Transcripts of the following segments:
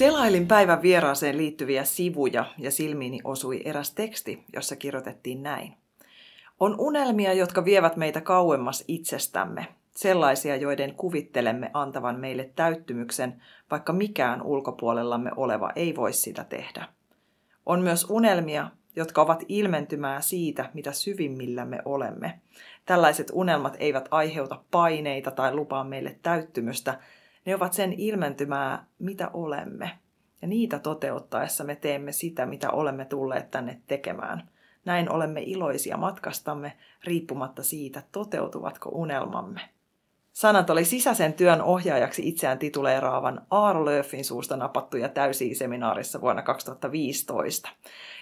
Selailin päivän vieraaseen liittyviä sivuja ja silmiini osui eräs teksti, jossa kirjoitettiin näin. On unelmia, jotka vievät meitä kauemmas itsestämme, sellaisia, joiden kuvittelemme antavan meille täyttymyksen, vaikka mikään ulkopuolellamme oleva ei voi sitä tehdä. On myös unelmia, jotka ovat ilmentymää siitä, mitä syvimmillämme olemme. Tällaiset unelmat eivät aiheuta paineita tai lupaa meille täyttymystä, ne ovat sen ilmentymää, mitä olemme. Ja niitä toteuttaessa me teemme sitä, mitä olemme tulleet tänne tekemään. Näin olemme iloisia matkastamme, riippumatta siitä, toteutuvatko unelmamme. Sanat oli sisäisen työn ohjaajaksi itseään tituleeraavan Aaro Lööfin suusta napattuja täysi-seminaarissa vuonna 2015.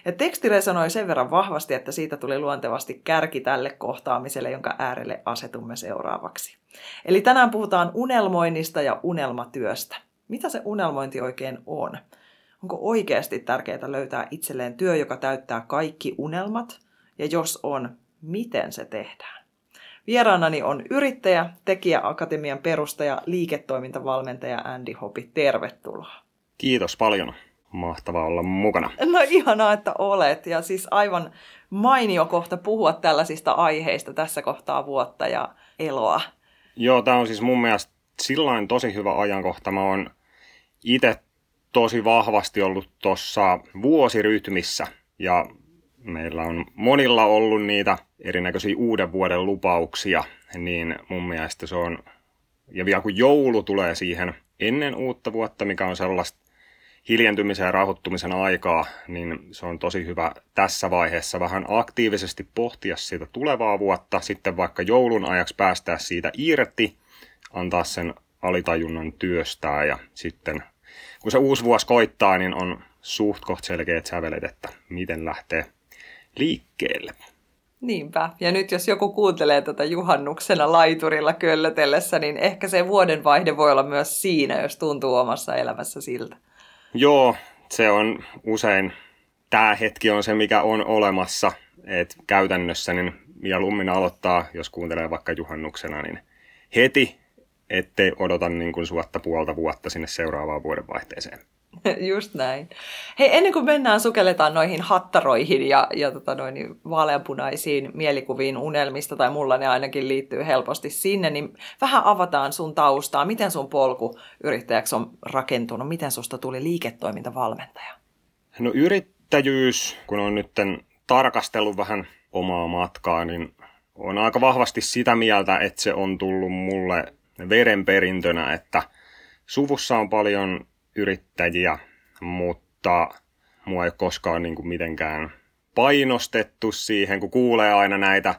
Ja teksti resonoi sen verran vahvasti, että siitä tuli luontevasti kärki tälle kohtaamiselle, jonka äärelle asetumme seuraavaksi. Eli tänään puhutaan unelmoinnista ja unelmatyöstä. Mitä se unelmointi oikein on? Onko oikeasti tärkeää löytää itselleen työ, joka täyttää kaikki unelmat? Ja jos on, miten se tehdään? Vieraanani on yrittäjä, tekijäakatemian perustaja, liiketoimintavalmentaja Andy Hopi. Tervetuloa. Kiitos paljon. Mahtavaa olla mukana. No ihanaa, että olet. Ja siis aivan mainio kohta puhua tällaisista aiheista tässä kohtaa vuotta ja eloa. Joo, tämä on siis mun mielestä sillain tosi hyvä ajankohta. Mä oon itse tosi vahvasti ollut tuossa vuosirytmissä ja meillä on monilla ollut niitä erinäköisiä uuden vuoden lupauksia, niin mun mielestä se on, ja vielä kun joulu tulee siihen ennen uutta vuotta, mikä on sellaista hiljentymisen ja rauhoittumisen aikaa, niin se on tosi hyvä tässä vaiheessa vähän aktiivisesti pohtia sitä tulevaa vuotta, sitten vaikka joulun ajaksi päästää siitä irti, antaa sen alitajunnan työstää ja sitten kun se uusi vuosi koittaa, niin on suht koht selkeät sävelet, että miten lähtee liikkeelle. Niinpä. Ja nyt jos joku kuuntelee tätä juhannuksena laiturilla köllötellessä, niin ehkä se vuodenvaihde voi olla myös siinä, jos tuntuu omassa elämässä siltä. Joo, se on usein, tämä hetki on se, mikä on olemassa. että käytännössä niin mieluummin aloittaa, jos kuuntelee vaikka juhannuksena, niin heti, ettei odota niin kuin suotta puolta vuotta sinne seuraavaan vuodenvaihteeseen. Just näin. Hei, ennen kuin mennään sukelletaan noihin hattaroihin ja, ja tota noin vaaleanpunaisiin mielikuviin unelmista, tai mulla ne ainakin liittyy helposti sinne, niin vähän avataan sun taustaa. Miten sun polku yrittäjäksi on rakentunut? Miten susta tuli liiketoimintavalmentaja? No yrittäjyys, kun on nyt tarkastellut vähän omaa matkaa, niin on aika vahvasti sitä mieltä, että se on tullut mulle verenperintönä, että suvussa on paljon yrittäjiä, mutta mua ei koskaan niin kuin mitenkään painostettu siihen, kun kuulee aina näitä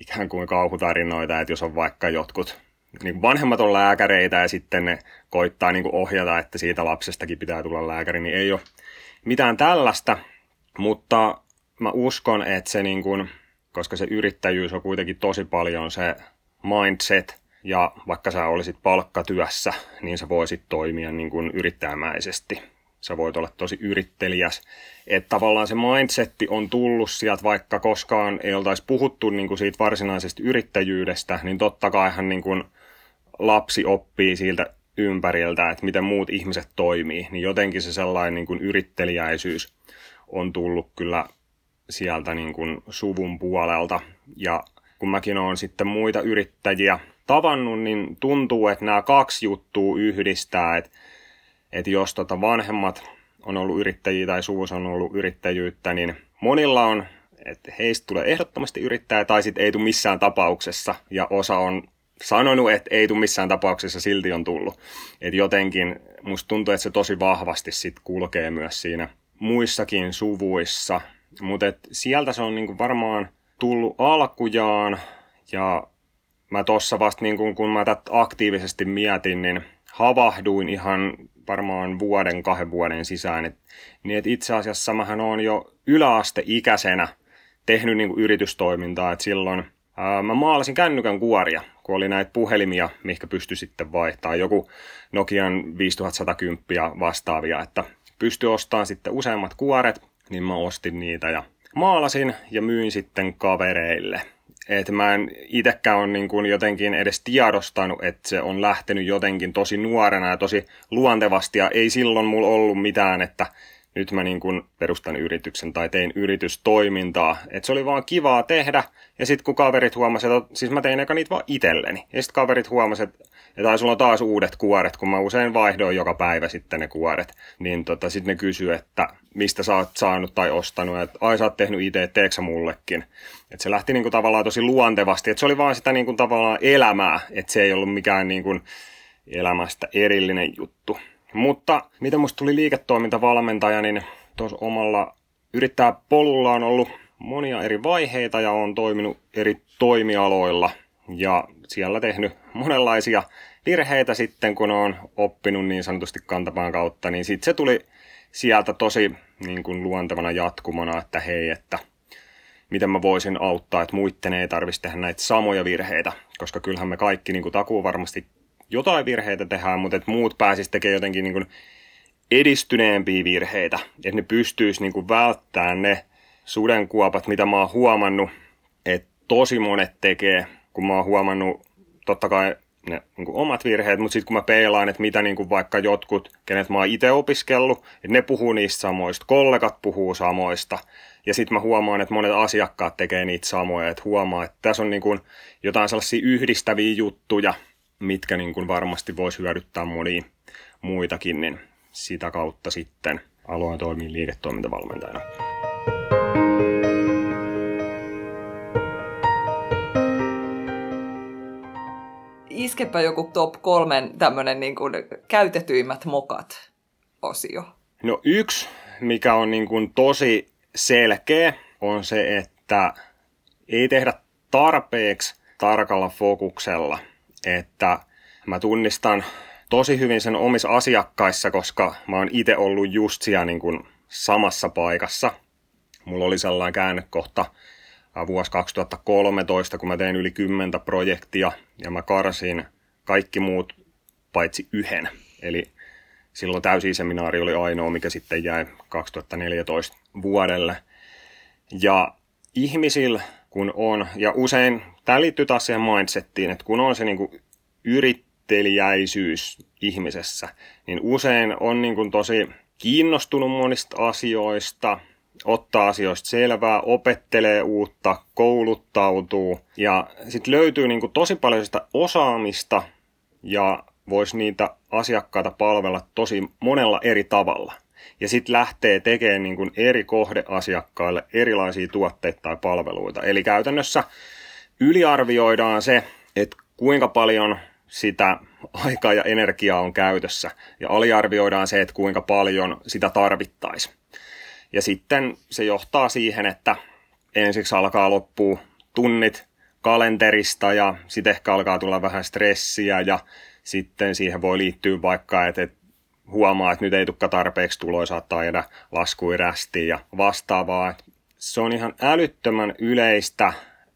ikään kuin kauhutarinoita, että jos on vaikka jotkut niin vanhemmat on lääkäreitä ja sitten ne koittaa niin ohjata, että siitä lapsestakin pitää tulla lääkäri, niin ei ole mitään tällaista, mutta mä uskon, että se niin kuin, koska se yrittäjyys on kuitenkin tosi paljon se mindset, ja vaikka sä olisit palkkatyössä, niin sä voisit toimia niin kuin yrittäjämäisesti. Sä voit olla tosi yrittelijäs. Että tavallaan se mindsetti on tullut sieltä, vaikka koskaan ei oltaisi puhuttu niin kuin siitä varsinaisesta yrittäjyydestä, niin totta kaihan niin kuin lapsi oppii siltä ympäriltä, että miten muut ihmiset toimii, niin jotenkin se sellainen niin kuin yrittelijäisyys on tullut kyllä sieltä niin kuin suvun puolelta. Ja kun mäkin olen sitten muita yrittäjiä tavannut, niin tuntuu, että nämä kaksi juttua yhdistää, että, että jos tota vanhemmat on ollut yrittäjiä tai suvussa on ollut yrittäjyyttä, niin monilla on, että heistä tulee ehdottomasti yrittäjä tai sitten ei tule missään tapauksessa ja osa on sanonut, että ei tule missään tapauksessa, silti on tullut. Et jotenkin musta tuntuu, että se tosi vahvasti sit kulkee myös siinä muissakin suvuissa. Mutta sieltä se on niinku varmaan tullut alkujaan ja mä tossa vasta niin kun, kun mä tätä aktiivisesti mietin, niin havahduin ihan varmaan vuoden, kahden vuoden sisään. Et, niin et itse asiassa mähän on jo yläasteikäisenä tehnyt niin yritystoimintaa, että silloin ää, mä maalasin kännykän kuoria, kun oli näitä puhelimia, mihinkä pystyi sitten vaihtaa joku Nokian 5110 vastaavia, että pystyi ostamaan sitten useammat kuoret, niin mä ostin niitä ja maalasin ja myin sitten kavereille. Että mä en itsekään ole niin kuin jotenkin edes tiedostanut, että se on lähtenyt jotenkin tosi nuorena ja tosi luontevasti. Ja ei silloin mulla ollut mitään, että nyt mä niin kuin perustan yrityksen tai tein yritystoimintaa. Että se oli vaan kivaa tehdä. Ja sitten kun kaverit huomasivat, että siis mä tein eka niitä vaan itselleni. Ja sitten kaverit huomasivat, että sulla on taas uudet kuoret, kun mä usein vaihdoin joka päivä sitten ne kuoret. Niin tota, sitten ne kysyy, että mistä sä oot saanut tai ostanut. Että ai sä oot tehnyt itse, teeksä mullekin. Että se lähti niin kuin tavallaan tosi luontevasti. Että se oli vaan sitä niin kuin tavallaan elämää. Että se ei ollut mikään niin kuin elämästä erillinen juttu. Mutta mitä musta tuli liiketoimintavalmentaja, niin tuossa omalla yrittää polulla on ollut monia eri vaiheita ja on toiminut eri toimialoilla ja siellä tehnyt monenlaisia virheitä sitten, kun on oppinut niin sanotusti kantapaan kautta, niin sitten se tuli sieltä tosi niin kuin luontevana jatkumona, että hei, että miten mä voisin auttaa, että muiden ei tarvitsisi tehdä näitä samoja virheitä, koska kyllähän me kaikki niin kuin takuu varmasti jotain virheitä tehdään, mutta että muut pääsisi tekemään jotenkin niin kuin edistyneempiä virheitä, että ne pystyisi niin kuin välttämään ne sudenkuopat, mitä mä oon huomannut, että tosi monet tekee, kun mä oon huomannut totta kai ne niin kuin omat virheet, mutta sitten kun mä peilaan, että mitä niin kuin vaikka jotkut, kenet mä oon itse opiskellut, että ne puhuu niistä samoista, kollegat puhuu samoista, ja sitten mä huomaan, että monet asiakkaat tekee niitä samoja, että huomaa, että tässä on niin kuin jotain sellaisia yhdistäviä juttuja, mitkä niin kuin varmasti voisi hyödyttää monia muitakin, niin sitä kautta sitten aloin toimia liiketoimintavalmentajana. Iskepä joku top kolmen tämmöinen niin kuin käytetyimmät mokat osio. No yksi, mikä on niin kuin tosi selkeä, on se, että ei tehdä tarpeeksi tarkalla fokuksella – että mä tunnistan tosi hyvin sen omissa asiakkaissa, koska mä oon itse ollut just siellä niin kuin samassa paikassa. Mulla oli sellainen käännekohta vuosi 2013, kun mä tein yli 10 projektia ja mä karsin kaikki muut paitsi yhden. Eli silloin täysiseminaari oli ainoa, mikä sitten jäi 2014 vuodelle. Ja ihmisillä, kun on, ja usein tämä liittyy taas siihen mindsettiin, että kun on se niin kuin yrittelijäisyys ihmisessä, niin usein on niin kuin tosi kiinnostunut monista asioista, ottaa asioista selvää, opettelee uutta, kouluttautuu ja sitten löytyy niin kuin tosi paljon sitä osaamista ja voisi niitä asiakkaita palvella tosi monella eri tavalla. Ja sitten lähtee tekemään niin kuin eri kohdeasiakkaille erilaisia tuotteita tai palveluita. Eli käytännössä yliarvioidaan se, että kuinka paljon sitä aikaa ja energiaa on käytössä ja aliarvioidaan se, että kuinka paljon sitä tarvittaisiin. Ja sitten se johtaa siihen, että ensiksi alkaa loppua tunnit kalenterista ja sitten ehkä alkaa tulla vähän stressiä ja sitten siihen voi liittyä vaikka, että, huomaa, että nyt ei tukka tarpeeksi tuloja, saattaa jäädä laskuirästi ja vastaavaa. Se on ihan älyttömän yleistä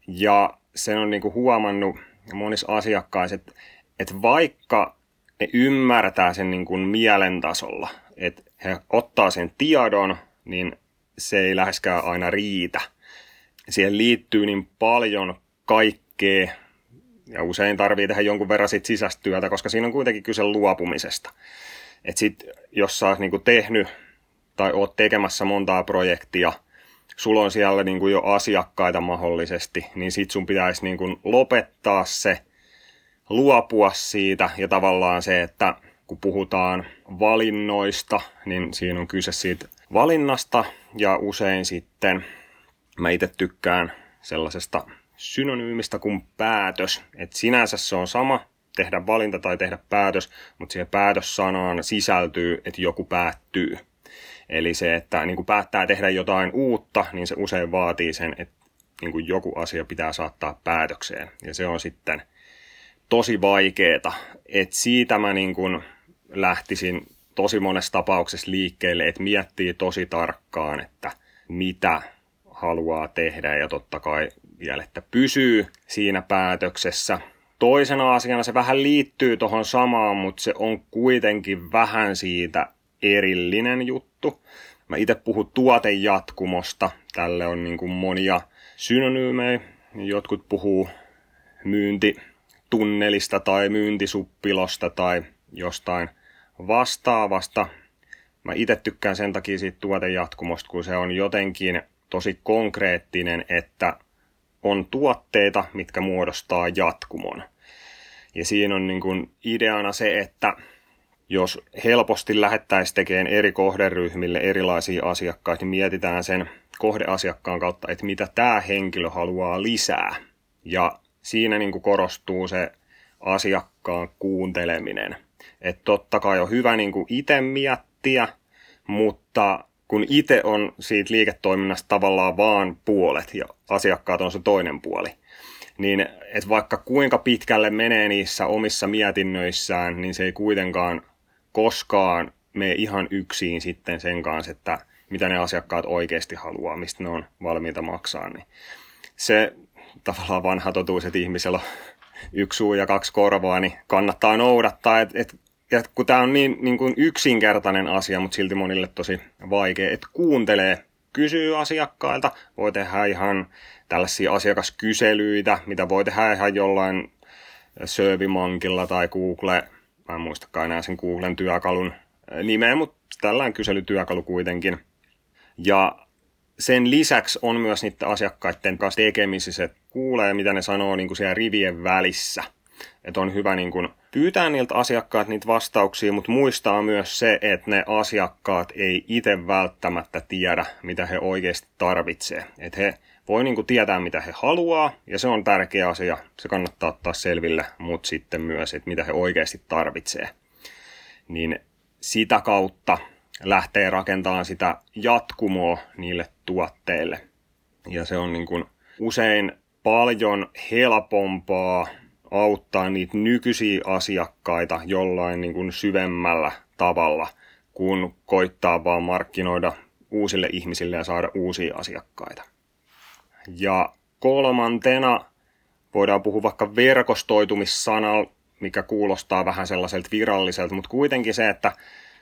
ja sen on niinku huomannut monissa asiakkaissa, että, että vaikka ne ymmärtää sen niin kuin mielen tasolla, että he ottaa sen tiedon, niin se ei läheskään aina riitä. Siihen liittyy niin paljon kaikkea, ja usein tarvii tehdä jonkun verran sit sisästyötä, koska siinä on kuitenkin kyse luopumisesta. Et sit, jos sä oot niinku tehnyt tai oot tekemässä montaa projektia – sulla on siellä niin kuin jo asiakkaita mahdollisesti, niin sit sun pitäisi niin kuin lopettaa se, luopua siitä ja tavallaan se, että kun puhutaan valinnoista, niin siinä on kyse siitä valinnasta ja usein sitten mä itse tykkään sellaisesta synonyymistä kuin päätös. Että sinänsä se on sama tehdä valinta tai tehdä päätös, mutta siihen päätössanaan sisältyy, että joku päättyy. Eli se, että niin kuin päättää tehdä jotain uutta, niin se usein vaatii sen, että niin kuin joku asia pitää saattaa päätökseen. Ja se on sitten tosi vaikeeta. Että siitä mä niin kuin lähtisin tosi monessa tapauksessa liikkeelle, että miettii tosi tarkkaan, että mitä haluaa tehdä ja totta kai vielä, että pysyy siinä päätöksessä. Toisena asiana se vähän liittyy tuohon samaan, mutta se on kuitenkin vähän siitä erillinen juttu. Mä itse puhun tuotejatkumosta. Tälle on niin kuin monia synonyymejä. Jotkut puhuu myyntitunnelista tai myyntisuppilosta tai jostain vastaavasta. Mä itse tykkään sen takia siitä tuotejatkumosta, kun se on jotenkin tosi konkreettinen, että on tuotteita, mitkä muodostaa jatkumon. Ja siinä on niin kuin ideana se, että jos helposti lähettäisiin tekemään eri kohderyhmille erilaisia asiakkaita, niin mietitään sen kohdeasiakkaan kautta, että mitä tämä henkilö haluaa lisää. Ja siinä niin kuin korostuu se asiakkaan kuunteleminen. Että totta kai on hyvä niin itse miettiä, mutta kun itse on siitä liiketoiminnasta tavallaan vaan puolet ja asiakkaat on se toinen puoli, niin että vaikka kuinka pitkälle menee niissä omissa mietinnöissään, niin se ei kuitenkaan koskaan mene ihan yksin sitten sen kanssa, että mitä ne asiakkaat oikeasti haluaa, mistä ne on valmiita maksaa. Niin se tavallaan vanha totuus, että ihmisellä on yksi suu ja kaksi korvaa, niin kannattaa noudattaa. Et, et, ja kun tämä on niin, niin kuin yksinkertainen asia, mutta silti monille tosi vaikea, että kuuntelee, kysyy asiakkailta, voi tehdä ihan tällaisia asiakaskyselyitä, mitä voi tehdä ihan jollain Servimankilla tai Google, mä en muistakaan enää sen Googlen työkalun nimeä, mutta tällainen kyselytyökalu kuitenkin. Ja sen lisäksi on myös niiden asiakkaiden kanssa tekemisissä, että kuulee, mitä ne sanoo niin kuin siellä rivien välissä. Että on hyvä niin kuin pyytää niiltä asiakkaat niitä vastauksia, mutta muistaa myös se, että ne asiakkaat ei itse välttämättä tiedä, mitä he oikeasti tarvitsee. Että he voi niin kuin tietää, mitä he haluaa, ja se on tärkeä asia. Se kannattaa ottaa selville, mutta sitten myös, että mitä he oikeasti tarvitsee. Niin sitä kautta lähtee rakentamaan sitä jatkumoa niille tuotteille. Ja se on niin kuin usein paljon helpompaa auttaa niitä nykyisiä asiakkaita jollain niin kuin syvemmällä tavalla, kun koittaa vaan markkinoida uusille ihmisille ja saada uusia asiakkaita. Ja kolmantena voidaan puhua vaikka verkostoitumissanalla, mikä kuulostaa vähän sellaiselta viralliselta, mutta kuitenkin se, että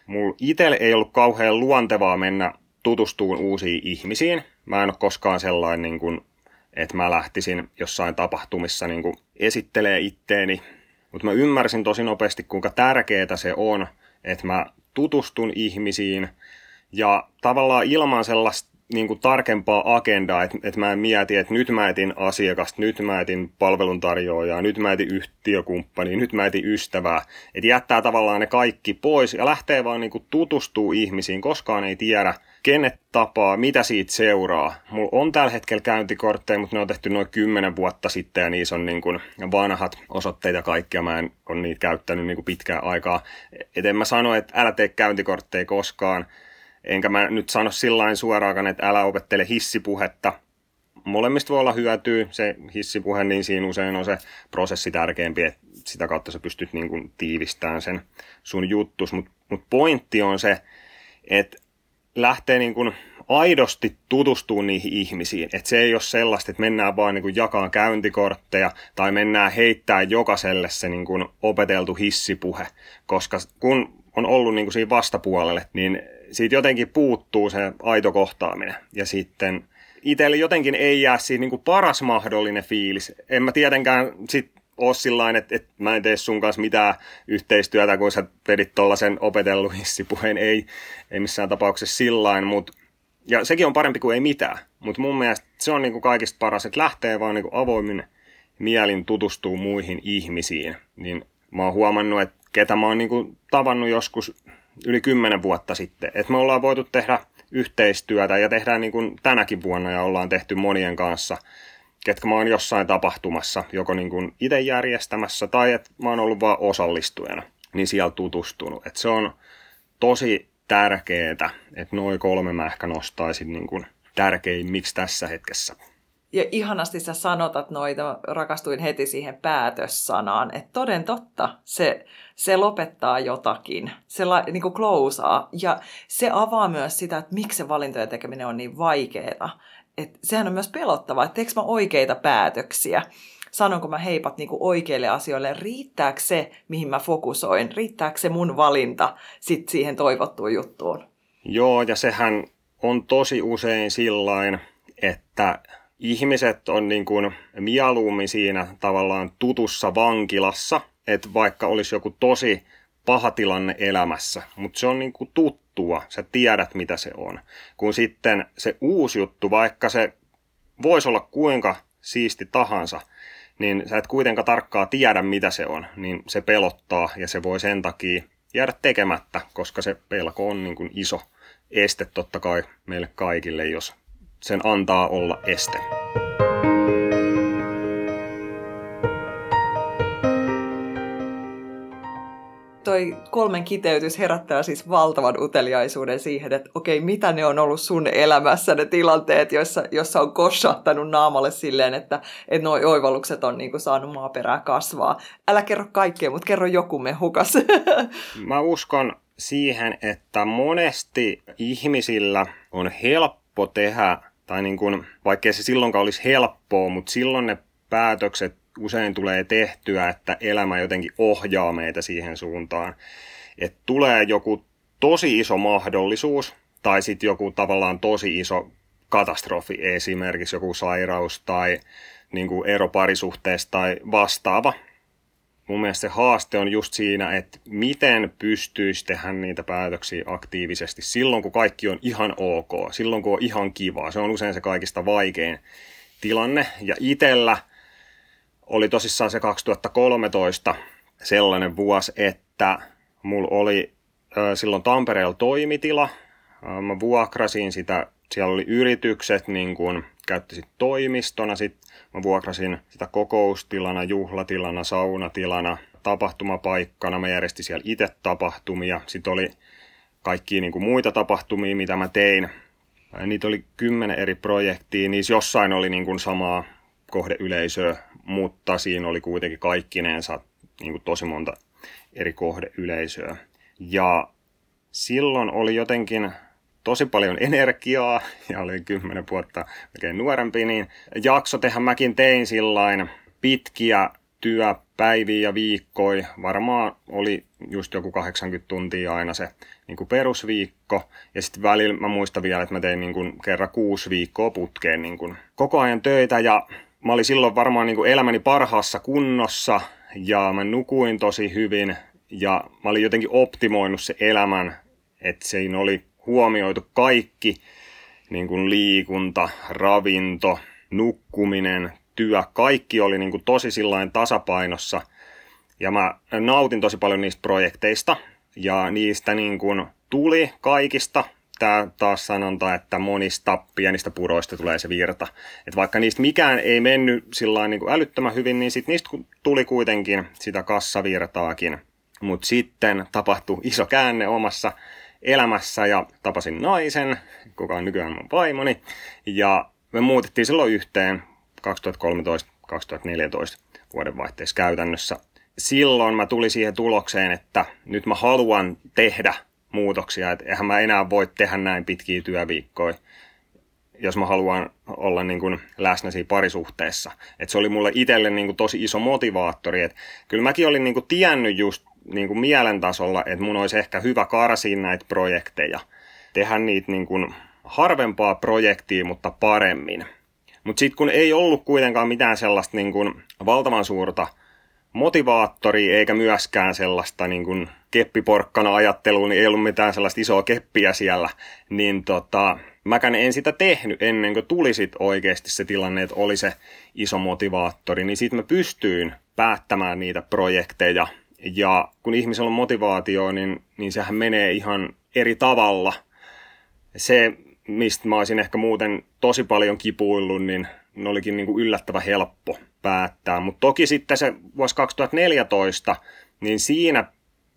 mulla itselle ei ollut kauhean luontevaa mennä tutustuun uusiin ihmisiin. Mä en ole koskaan sellainen, niin kuin, että mä lähtisin jossain tapahtumissa niin kuin esittelee itteeni. Mutta mä ymmärsin tosi nopeasti, kuinka tärkeää se on, että mä tutustun ihmisiin ja tavallaan ilman sellaista niin kuin tarkempaa agendaa, että, että mä en mieti, että nyt mä etin asiakasta, nyt mä etin palveluntarjoajaa, nyt mä etin yhtiökumppania, nyt mä etin ystävää. Että jättää tavallaan ne kaikki pois ja lähtee vaan niin kuin tutustuu ihmisiin, koskaan ei tiedä, kenet tapaa, mitä siitä seuraa. Mulla on tällä hetkellä käyntikortteja, mutta ne on tehty noin kymmenen vuotta sitten ja niissä on niin kuin vanhat osoitteita kaikkia. Mä en ole niitä käyttänyt niin kuin pitkään aikaa. Et en mä sano, että älä tee käyntikortteja koskaan, Enkä mä nyt sano sillä suoraan, että älä opettele hissipuhetta. Molemmista voi olla hyötyä, se hissipuhe, niin siinä usein on se prosessi tärkeämpi, että sitä kautta sä pystyt niin kuin tiivistämään sen sun juttus. Mutta mut pointti on se, että lähtee niin kuin aidosti tutustuu niihin ihmisiin. Että se ei ole sellaista, että mennään vaan niin kuin jakaa käyntikortteja tai mennään heittää jokaiselle se niin kuin opeteltu hissipuhe. Koska kun on ollut niin kuin siinä vastapuolelle, niin siitä jotenkin puuttuu se aito kohtaaminen. Ja sitten itselle jotenkin ei jää siitä niin kuin paras mahdollinen fiilis. En mä tietenkään sit ole sillä että, että mä en tee sun kanssa mitään yhteistyötä, kun sä vedit tuollaisen opetellut hissipuheen. Ei, ei missään tapauksessa sillä mutta ja sekin on parempi kuin ei mitään. Mutta mun mielestä se on niin kuin kaikista paras, että lähtee vaan niin kuin avoimin mielin tutustuu muihin ihmisiin. Niin mä oon huomannut, että ketä mä oon niin kuin tavannut joskus yli kymmenen vuotta sitten. Et me ollaan voitu tehdä yhteistyötä ja tehdään niin kuin tänäkin vuonna ja ollaan tehty monien kanssa, ketkä mä oon jossain tapahtumassa, joko niin kuin itse järjestämässä tai että mä oon ollut vaan osallistujana, niin siellä tutustunut. Et se on tosi tärkeää, että noin kolme mä ehkä nostaisin niin kuin tärkeimmiksi tässä hetkessä. Ja ihanasti sä sanotat noita, rakastuin heti siihen päätössanaan, että toden totta, se, se lopettaa jotakin, se la, niin kuin closeaa, ja se avaa myös sitä, että miksi se valintojen tekeminen on niin vaikeaa. Et sehän on myös pelottavaa, että teekö mä oikeita päätöksiä, sanonko mä heipat niin kuin oikeille asioille, riittääkö se, mihin mä fokusoin, riittääkö se mun valinta sit siihen toivottuun juttuun. Joo, ja sehän on tosi usein sillain, että ihmiset on niin kuin mieluummin siinä tavallaan tutussa vankilassa, että vaikka olisi joku tosi paha tilanne elämässä, mutta se on niin kuin tuttua, sä tiedät mitä se on. Kun sitten se uusi juttu, vaikka se voisi olla kuinka siisti tahansa, niin sä et kuitenkaan tarkkaa tiedä mitä se on, niin se pelottaa ja se voi sen takia jäädä tekemättä, koska se pelko on niin kuin iso este totta kai meille kaikille, jos sen antaa olla este. Toi kolmen kiteytys herättää siis valtavan uteliaisuuden siihen, että okei, mitä ne on ollut sun elämässä, ne tilanteet, joissa, joissa on koshahtanut naamalle silleen, että, että nuo oivallukset on niin kuin saanut maaperää kasvaa. Älä kerro kaikkea, mutta kerro joku me hukas. Mä uskon siihen, että monesti ihmisillä on helppo tehdä, tai niin kuin, vaikkei se silloinkaan olisi helppoa, mutta silloin ne päätökset usein tulee tehtyä, että elämä jotenkin ohjaa meitä siihen suuntaan. Että tulee joku tosi iso mahdollisuus, tai sitten joku tavallaan tosi iso katastrofi, esimerkiksi joku sairaus tai niin kuin ero parisuhteesta tai vastaava. Mun mielestä se haaste on just siinä, että miten pystyisi tehdä niitä päätöksiä aktiivisesti silloin, kun kaikki on ihan ok, silloin kun on ihan kivaa. Se on usein se kaikista vaikein tilanne. Ja itellä oli tosissaan se 2013 sellainen vuosi, että mulla oli silloin Tampereella toimitila. Mä vuokrasin sitä, siellä oli yritykset, niin kun käytti sit toimistona, sitten mä vuokrasin sitä kokoustilana, juhlatilana, saunatilana, tapahtumapaikkana. Mä järjestin siellä itse tapahtumia. Sitten oli kaikki niin kuin muita tapahtumia, mitä mä tein. Niitä oli kymmenen eri projektia, niissä jossain oli niin kuin samaa kohdeyleisöä, mutta siinä oli kuitenkin kaikkineensa niin kuin tosi monta eri kohdeyleisöä. Ja silloin oli jotenkin tosi paljon energiaa ja olin kymmenen vuotta oikein nuorempi, niin jakso tehdä mäkin tein sillain pitkiä työpäiviä ja viikkoja. Varmaan oli just joku 80 tuntia aina se niin kuin perusviikko. Ja sitten välillä mä muistan vielä, että mä tein niin kuin kerran kuusi viikkoa putkeen niin kuin koko ajan töitä. Ja mä olin silloin varmaan niin kuin elämäni parhaassa kunnossa ja mä nukuin tosi hyvin. Ja mä olin jotenkin optimoinut se elämän, että siinä oli huomioitu kaikki niin kuin liikunta, ravinto, nukkuminen, työ, kaikki oli niin kuin tosi sillain tasapainossa. Ja mä nautin tosi paljon niistä projekteista ja niistä niin kuin tuli kaikista tämä taas sanonta, että monista pienistä puroista tulee se virta. Et vaikka niistä mikään ei mennyt sillä niin kuin älyttömän hyvin, niin sit niistä tuli kuitenkin sitä kassavirtaakin. Mutta sitten tapahtui iso käänne omassa elämässä ja tapasin naisen, kuka on nykyään mun vaimoni. Ja me muutettiin silloin yhteen 2013-2014 vuodenvaihteessa käytännössä. Silloin mä tulin siihen tulokseen, että nyt mä haluan tehdä muutoksia, että eihän mä enää voi tehdä näin pitkiä työviikkoja, jos mä haluan olla niin kuin läsnä siinä parisuhteessa. Et se oli mulle itselle niin kuin tosi iso motivaattori. Et kyllä mäkin olin niin kuin tiennyt just niin kuin mielen tasolla, että mun olisi ehkä hyvä karsia näitä projekteja. Tehdä niitä niin kuin harvempaa projektia, mutta paremmin. Mutta sitten kun ei ollut kuitenkaan mitään sellaista niin kuin valtavan suurta motivaattoria, eikä myöskään sellaista niin kuin keppiporkkana ajattelua, niin ei ollut mitään sellaista isoa keppiä siellä, niin tota, mäkään en sitä tehnyt ennen kuin tuli sit oikeasti se tilanne, että oli se iso motivaattori, niin sitten mä pystyin päättämään niitä projekteja. Ja kun ihmisellä on motivaatio, niin, niin sehän menee ihan eri tavalla. Se, mistä mä olisin ehkä muuten tosi paljon kipuillut, niin ne olikin niin kuin yllättävän helppo päättää. Mutta toki sitten se vuosi 2014, niin siinä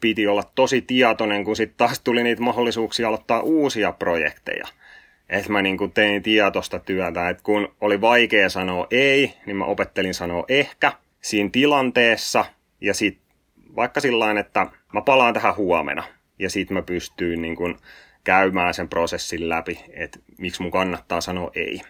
piti olla tosi tietoinen, kun sitten taas tuli niitä mahdollisuuksia aloittaa uusia projekteja. että mä niin kuin tein tietoista työtä, että kun oli vaikea sanoa ei, niin mä opettelin sanoa ehkä siinä tilanteessa ja sitten vaikka sillä että mä palaan tähän huomenna ja sitten mä pystyin niin kuin käymään sen prosessin läpi, että miksi mun kannattaa sanoa ei.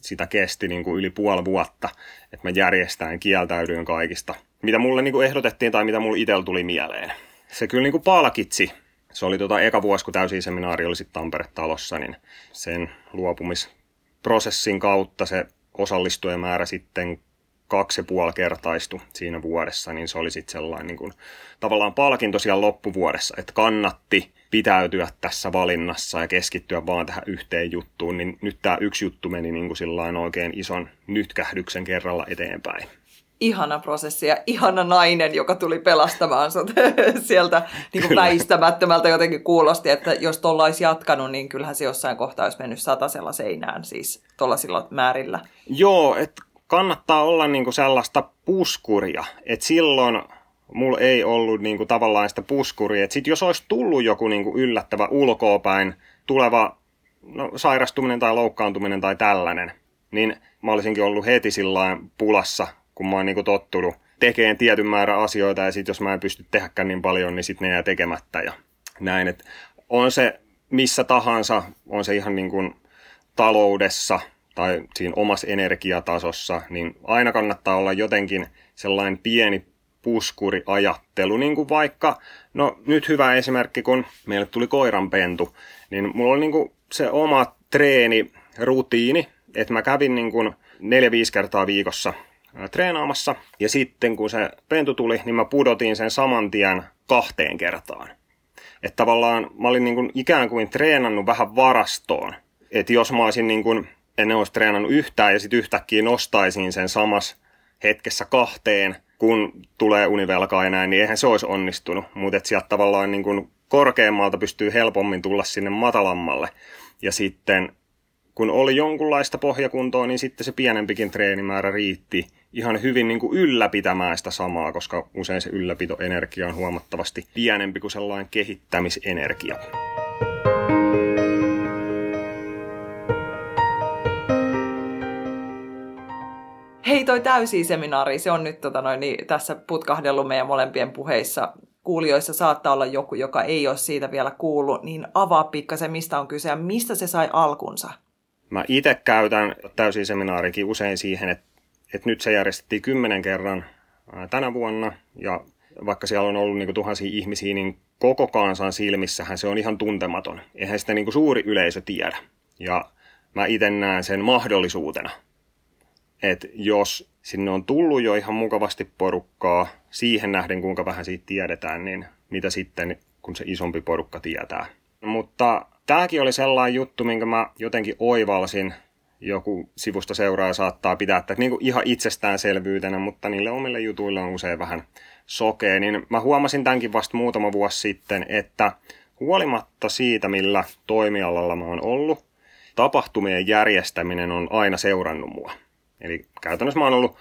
Sitä kesti niin kuin yli puoli vuotta, että mä järjestään kieltäydyin kaikista, mitä mulle niin kuin ehdotettiin tai mitä mulle itsellä tuli mieleen. Se kyllä niin kuin palkitsi. Se oli tota eka vuosi, kun täysin seminaari oli sitten Tampere-talossa, niin sen luopumisprosessin kautta se osallistujamäärä sitten kaksi ja puoli kertaistu siinä vuodessa, niin se oli sitten sellainen niin kuin, tavallaan palkinto siellä loppuvuodessa, että kannatti pitäytyä tässä valinnassa ja keskittyä vaan tähän yhteen juttuun, niin nyt tämä yksi juttu meni niin kuin oikein ison nytkähdyksen kerralla eteenpäin. Ihana prosessi ja ihana nainen, joka tuli pelastamaan sut sieltä niin kuin väistämättömältä jotenkin kuulosti, että jos tuolla olisi jatkanut, niin kyllähän se jossain kohtaa olisi mennyt satasella seinään, siis tuollaisilla määrillä. Joo, että kannattaa olla niin kuin sellaista puskuria, että silloin mulla ei ollut niin kuin tavallaan sitä puskuria. Että sit jos olisi tullut joku niin kuin yllättävä ulkoopäin tuleva no, sairastuminen tai loukkaantuminen tai tällainen, niin mä olisinkin ollut heti sillä pulassa, kun mä oon niin kuin tottunut tekemään tietyn määrän asioita ja sitten jos mä en pysty tehäkään niin paljon, niin sitten ne jää tekemättä ja näin. Et on se missä tahansa, on se ihan niin kuin taloudessa, tai siinä omassa energiatasossa, niin aina kannattaa olla jotenkin sellainen pieni puskuriajattelu, niin kuin vaikka, no nyt hyvä esimerkki, kun meille tuli koiranpentu, niin mulla oli niin kuin se oma treeni, rutiini, että mä kävin niin kuin neljä-viisi kertaa viikossa treenaamassa, ja sitten kun se pentu tuli, niin mä pudotin sen saman tien kahteen kertaan. Että tavallaan mä olin niin kuin ikään kuin treenannut vähän varastoon. Että jos mä olisin niin kuin en olisi treenannut yhtään ja sitten yhtäkkiä nostaisin sen samas hetkessä kahteen, kun tulee univelkaa ja näin, niin eihän se olisi onnistunut. Mutta sieltä tavallaan niin kun korkeammalta pystyy helpommin tulla sinne matalammalle. Ja sitten kun oli jonkunlaista pohjakuntoa, niin sitten se pienempikin treenimäärä riitti ihan hyvin niin kuin ylläpitämään sitä samaa, koska usein se ylläpitoenergia on huomattavasti pienempi kuin sellainen kehittämisenergia. Hei, toi täysi seminaari, se on nyt tota noin, niin tässä putkahdellut meidän molempien puheissa. Kuulijoissa saattaa olla joku, joka ei ole siitä vielä kuullut, niin avaa pikkasen, mistä on kyse ja mistä se sai alkunsa. Mä itse käytän täysi seminaarikin usein siihen, että, että nyt se järjestettiin kymmenen kerran tänä vuonna ja vaikka siellä on ollut niin tuhansia ihmisiä, niin koko kansan silmissähän se on ihan tuntematon. Eihän sitä niin suuri yleisö tiedä. Ja mä itse näen sen mahdollisuutena että jos sinne on tullut jo ihan mukavasti porukkaa, siihen nähden kuinka vähän siitä tiedetään, niin mitä sitten, kun se isompi porukka tietää. Mutta tämäkin oli sellainen juttu, minkä mä jotenkin oivalsin, joku sivusta seuraaja saattaa pitää että niin kuin ihan itsestäänselvyytenä, mutta niille omille jutuille on usein vähän sokea, niin mä huomasin tämänkin vasta muutama vuosi sitten, että huolimatta siitä, millä toimialalla mä oon ollut, tapahtumien järjestäminen on aina seurannut mua. Eli käytännössä mä oon ollut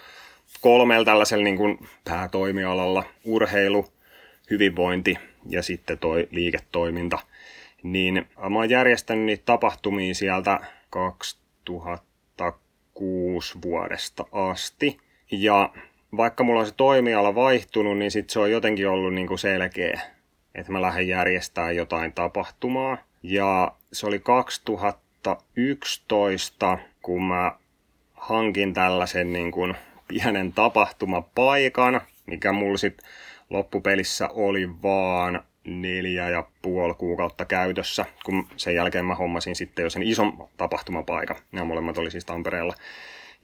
kolmella tällaisella niin kuin päätoimialalla, urheilu, hyvinvointi ja sitten toi liiketoiminta. Niin mä oon järjestänyt niitä tapahtumia sieltä 2006 vuodesta asti. Ja vaikka mulla on se toimiala vaihtunut, niin sitten se on jotenkin ollut niin kuin selkeä, että mä lähden järjestämään jotain tapahtumaa. Ja se oli 2011, kun mä hankin tällaisen niin kuin pienen tapahtumapaikan, mikä mulla sitten loppupelissä oli vaan neljä ja puoli kuukautta käytössä, kun sen jälkeen mä hommasin sitten jo sen ison tapahtumapaikan. Nämä molemmat oli siis Tampereella.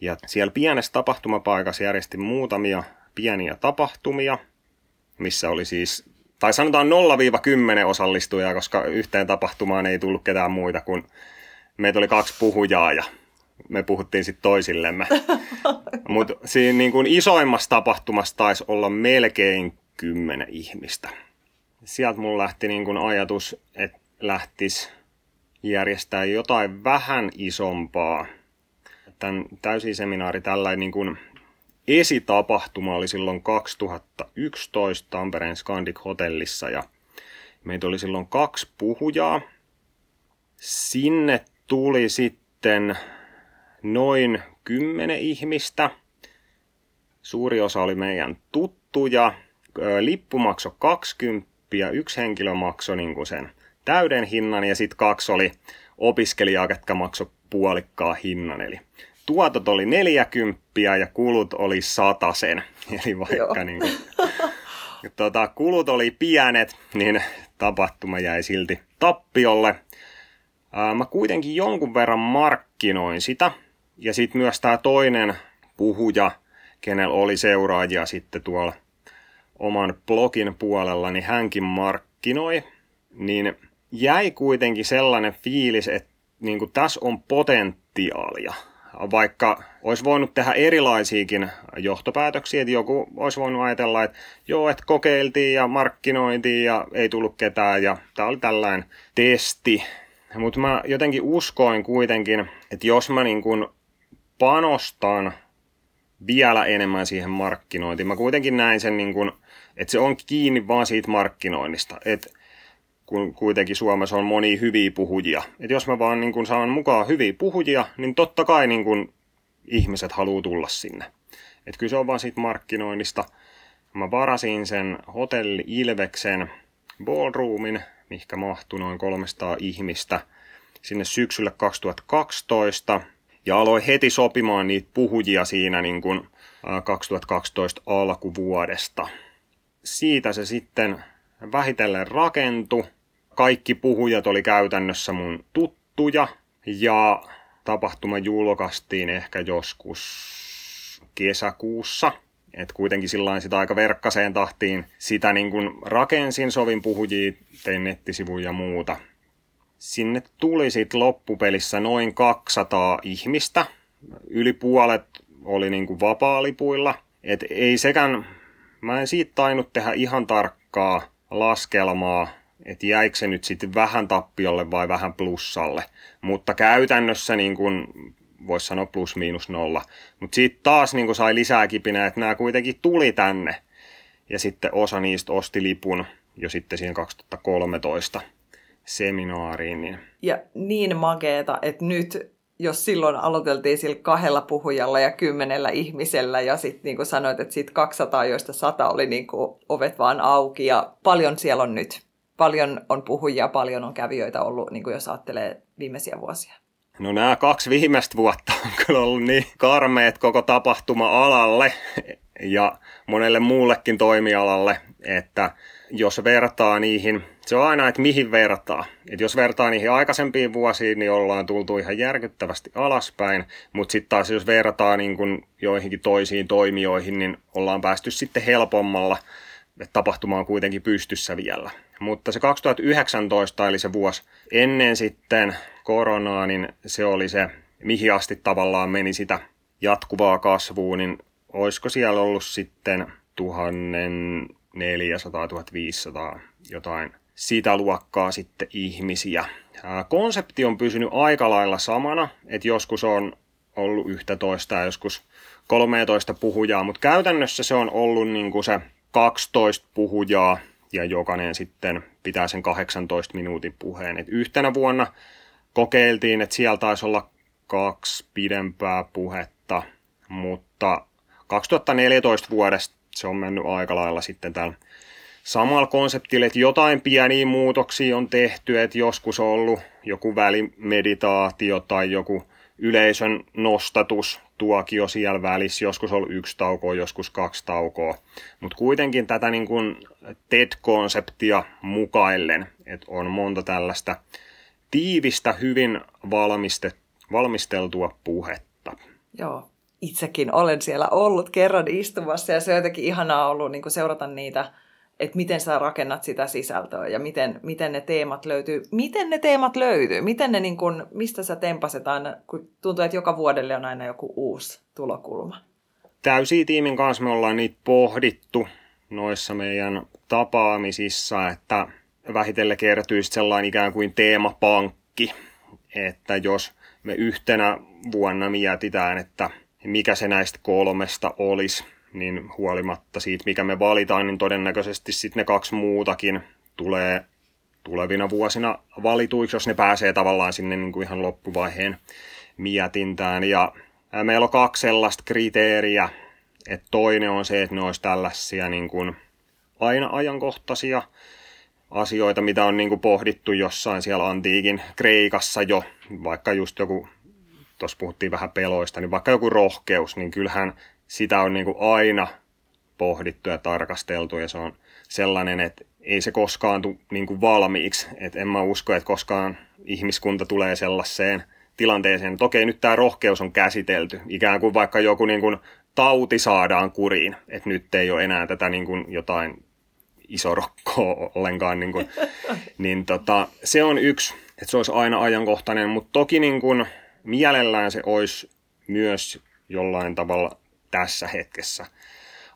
Ja siellä pienessä tapahtumapaikassa järjestin muutamia pieniä tapahtumia, missä oli siis, tai sanotaan 0-10 osallistujaa, koska yhteen tapahtumaan ei tullut ketään muita kuin meitä oli kaksi puhujaa ja me puhuttiin sitten toisillemme. Mutta siinä niin kuin isoimmassa tapahtumassa taisi olla melkein kymmenen ihmistä. Sieltä mulla lähti niin kuin ajatus, että lähtisi järjestää jotain vähän isompaa. Tämän täysiseminaari tällainen niin kuin esitapahtuma oli silloin 2011 Tampereen Scandic Hotellissa ja meitä oli silloin kaksi puhujaa. Sinne tuli sitten noin kymmenen ihmistä. Suuri osa oli meidän tuttuja. Lippu maksoi 20, yksi henkilö maksoi niin kuin sen täyden hinnan ja sitten kaksi oli opiskelijaa, ketkä maksoi puolikkaa hinnan. Eli tuotot oli 40 ja kulut oli sen. Eli vaikka niin kuin, tuota, kulut oli pienet, niin tapahtuma jäi silti tappiolle. Ää, mä kuitenkin jonkun verran markkinoin sitä. Ja sitten myös tämä toinen puhuja, kenellä oli seuraajia sitten tuolla oman blogin puolella, niin hänkin markkinoi. Niin jäi kuitenkin sellainen fiilis, että niin kuin tässä on potentiaalia. Vaikka olisi voinut tehdä erilaisiakin johtopäätöksiä, että joku olisi voinut ajatella, että joo, että kokeiltiin ja markkinointiin ja ei tullut ketään ja tämä oli tällainen testi. Mutta mä jotenkin uskoin kuitenkin, että jos mä niin kuin panostan vielä enemmän siihen markkinointiin, mä kuitenkin näin sen, niin kuin, että se on kiinni vaan siitä markkinoinnista. Että kun kuitenkin Suomessa on moni hyviä puhujia. Et jos mä vaan niin kun saan mukaan hyviä puhujia, niin totta kai niin kun ihmiset haluaa tulla sinne. Et kyllä se on vaan siitä markkinoinnista. Mä varasin sen hotelli Ilveksen ballroomin, mihinkä mahtui noin 300 ihmistä sinne syksyllä 2012. Ja aloin heti sopimaan niitä puhujia siinä niin kun 2012 alkuvuodesta. Siitä se sitten vähitellen rakentui kaikki puhujat oli käytännössä mun tuttuja ja tapahtuma julkaistiin ehkä joskus kesäkuussa. Et kuitenkin sillä sitä aika verkkaseen tahtiin sitä niin kun rakensin, sovin puhujia, tein nettisivuja ja muuta. Sinne tuli sitten loppupelissä noin 200 ihmistä. Yli puolet oli niin kuin vapaalipuilla. Et ei sekään, mä en siitä tainnut tehdä ihan tarkkaa laskelmaa, että jäikö se nyt sitten vähän tappiolle vai vähän plussalle. Mutta käytännössä niin kuin voisi sanoa plus miinus nolla. Mutta sitten taas niin sai lisää kipinä, että nämä kuitenkin tuli tänne. Ja sitten osa niistä osti lipun jo sitten siihen 2013 seminaariin. Niin. Ja niin makeeta, että nyt jos silloin aloiteltiin sillä kahdella puhujalla ja kymmenellä ihmisellä ja sitten niin kuin sanoit, että siitä 200, joista 100 oli niin kuin ovet vaan auki ja paljon siellä on nyt paljon on puhujia, paljon on kävijöitä ollut, niin kuin jos ajattelee viimeisiä vuosia? No nämä kaksi viimeistä vuotta on kyllä ollut niin karmeet koko tapahtuma-alalle ja monelle muullekin toimialalle, että jos vertaa niihin, se on aina, että mihin vertaa. Et jos vertaa niihin aikaisempiin vuosiin, niin ollaan tultu ihan järkyttävästi alaspäin, mutta sitten taas jos vertaa niin kun joihinkin toisiin toimijoihin, niin ollaan päästy sitten helpommalla – että tapahtuma on kuitenkin pystyssä vielä. Mutta se 2019, eli se vuosi ennen sitten koronaa, niin se oli se, mihin asti tavallaan meni sitä jatkuvaa kasvua, niin olisiko siellä ollut sitten 1400-1500 jotain sitä luokkaa sitten ihmisiä. Konsepti on pysynyt aika lailla samana, että joskus on ollut 11 ja joskus 13 puhujaa, mutta käytännössä se on ollut niin kuin se 12 puhujaa ja jokainen sitten pitää sen 18 minuutin puheen. Et yhtenä vuonna kokeiltiin, että siellä taisi olla kaksi pidempää puhetta, mutta 2014 vuodesta se on mennyt aika lailla sitten täällä samalla konseptilla, että jotain pieniä muutoksia on tehty, että joskus on ollut joku välimeditaatio tai joku yleisön nostatus tuokio siellä välissä, joskus on ollut yksi tauko, joskus kaksi taukoa. Mutta kuitenkin tätä niin kuin TED-konseptia mukaillen, että on monta tällaista tiivistä, hyvin valmiste, valmisteltua puhetta. Joo, itsekin olen siellä ollut kerran istumassa ja se on jotenkin ihanaa ollut niin seurata niitä että miten sä rakennat sitä sisältöä ja miten, miten ne teemat löytyy. Miten ne teemat löytyy? Miten ne niin kun, mistä sä tempaset aina, kun tuntuu, että joka vuodelle on aina joku uusi tulokulma? Täysiä tiimin kanssa me ollaan niitä pohdittu noissa meidän tapaamisissa, että vähitellen kertyy sellainen ikään kuin teemapankki, että jos me yhtenä vuonna mietitään, että mikä se näistä kolmesta olisi, niin huolimatta siitä, mikä me valitaan, niin todennäköisesti sitten ne kaksi muutakin tulee tulevina vuosina valituiksi, jos ne pääsee tavallaan sinne niin kuin ihan loppuvaiheen mietintään. Ja meillä on kaksi sellaista kriteeriä, että toinen on se, että ne olisi tällaisia niin kuin aina ajankohtaisia asioita, mitä on niin kuin pohdittu jossain siellä antiikin Kreikassa jo, vaikka just joku, tuossa puhuttiin vähän peloista, niin vaikka joku rohkeus, niin kyllähän sitä on niin kuin aina pohdittu ja tarkasteltu ja se on sellainen, että ei se koskaan tule niin kuin valmiiksi. Et en mä usko, että koskaan ihmiskunta tulee sellaiseen tilanteeseen, että okei, nyt tämä rohkeus on käsitelty. Ikään kuin vaikka joku niin kuin tauti saadaan kuriin, että nyt ei ole enää tätä niin kuin jotain rokkoa ollenkaan. Niin, kuin, niin tota, se on yksi, että se olisi aina ajankohtainen, mutta toki niin kuin, mielellään se olisi myös jollain tavalla tässä hetkessä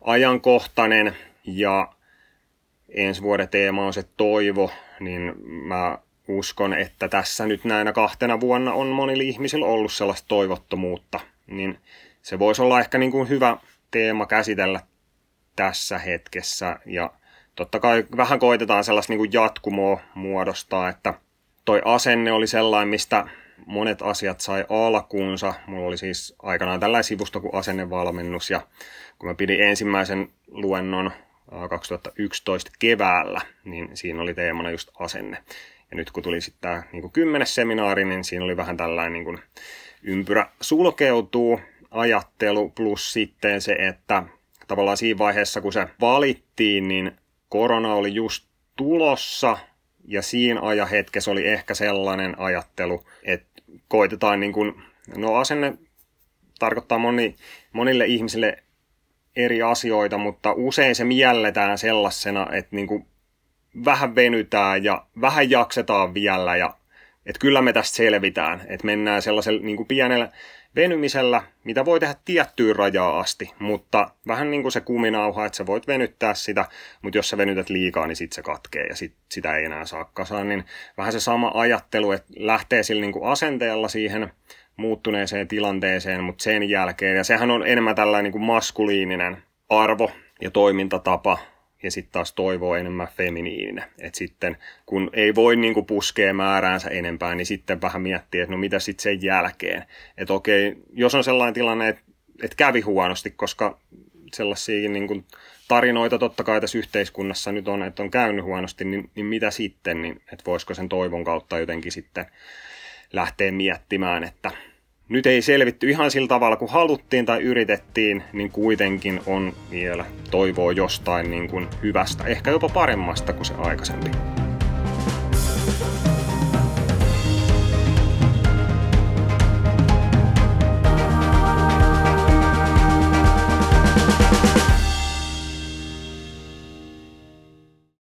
ajankohtainen. Ja ensi vuoden teema on se toivo, niin mä uskon, että tässä nyt näinä kahtena vuonna on monilla ihmisillä ollut sellaista toivottomuutta, niin se voisi olla ehkä niin kuin hyvä teema käsitellä tässä hetkessä. Ja totta kai vähän koitetaan sellaista niin kuin jatkumoa muodostaa, että toi asenne oli sellainen, mistä monet asiat sai alkuunsa. Mulla oli siis aikanaan tällainen sivusto kuin asennevalmennus ja kun mä pidin ensimmäisen luennon 2011 keväällä, niin siinä oli teemana just asenne. Ja nyt kun tuli sitten tämä niin kymmenes seminaari, niin siinä oli vähän tällainen niin kuin ympyrä sulkeutuu ajattelu plus sitten se, että tavallaan siinä vaiheessa, kun se valittiin, niin korona oli just tulossa ja siinä ajahetkessä oli ehkä sellainen ajattelu, että koitetaan niin kuin, no asenne tarkoittaa moni, monille ihmisille eri asioita, mutta usein se mielletään sellaisena, että niin kuin vähän venytään ja vähän jaksetaan vielä ja että kyllä me tästä selvitään, että mennään sellaisella niin kuin pienellä venymisellä, mitä voi tehdä tiettyyn rajaa asti, mutta vähän niin kuin se kuminauha, että sä voit venyttää sitä, mutta jos sä venytät liikaa, niin sit se katkee ja sit, sitä ei enää saa kasaan, niin vähän se sama ajattelu, että lähtee sillä niin kuin asenteella siihen muuttuneeseen tilanteeseen, mutta sen jälkeen, ja sehän on enemmän tällainen niin kuin maskuliininen arvo ja toimintatapa, ja sitten taas toivoo enemmän feminiininen. Et sitten kun ei voi niinku puskea määräänsä enempää, niin sitten vähän miettii, että no mitä sitten sen jälkeen. Että okei, jos on sellainen tilanne, että et kävi huonosti, koska sellaisia niin tarinoita totta kai tässä yhteiskunnassa nyt on, että on käynyt huonosti, niin, niin mitä sitten, niin, että voisiko sen toivon kautta jotenkin sitten lähteä miettimään, että nyt ei selvitty ihan sillä tavalla kuin haluttiin tai yritettiin, niin kuitenkin on vielä toivoa jostain niin kuin hyvästä, ehkä jopa paremmasta kuin se aikaisempi.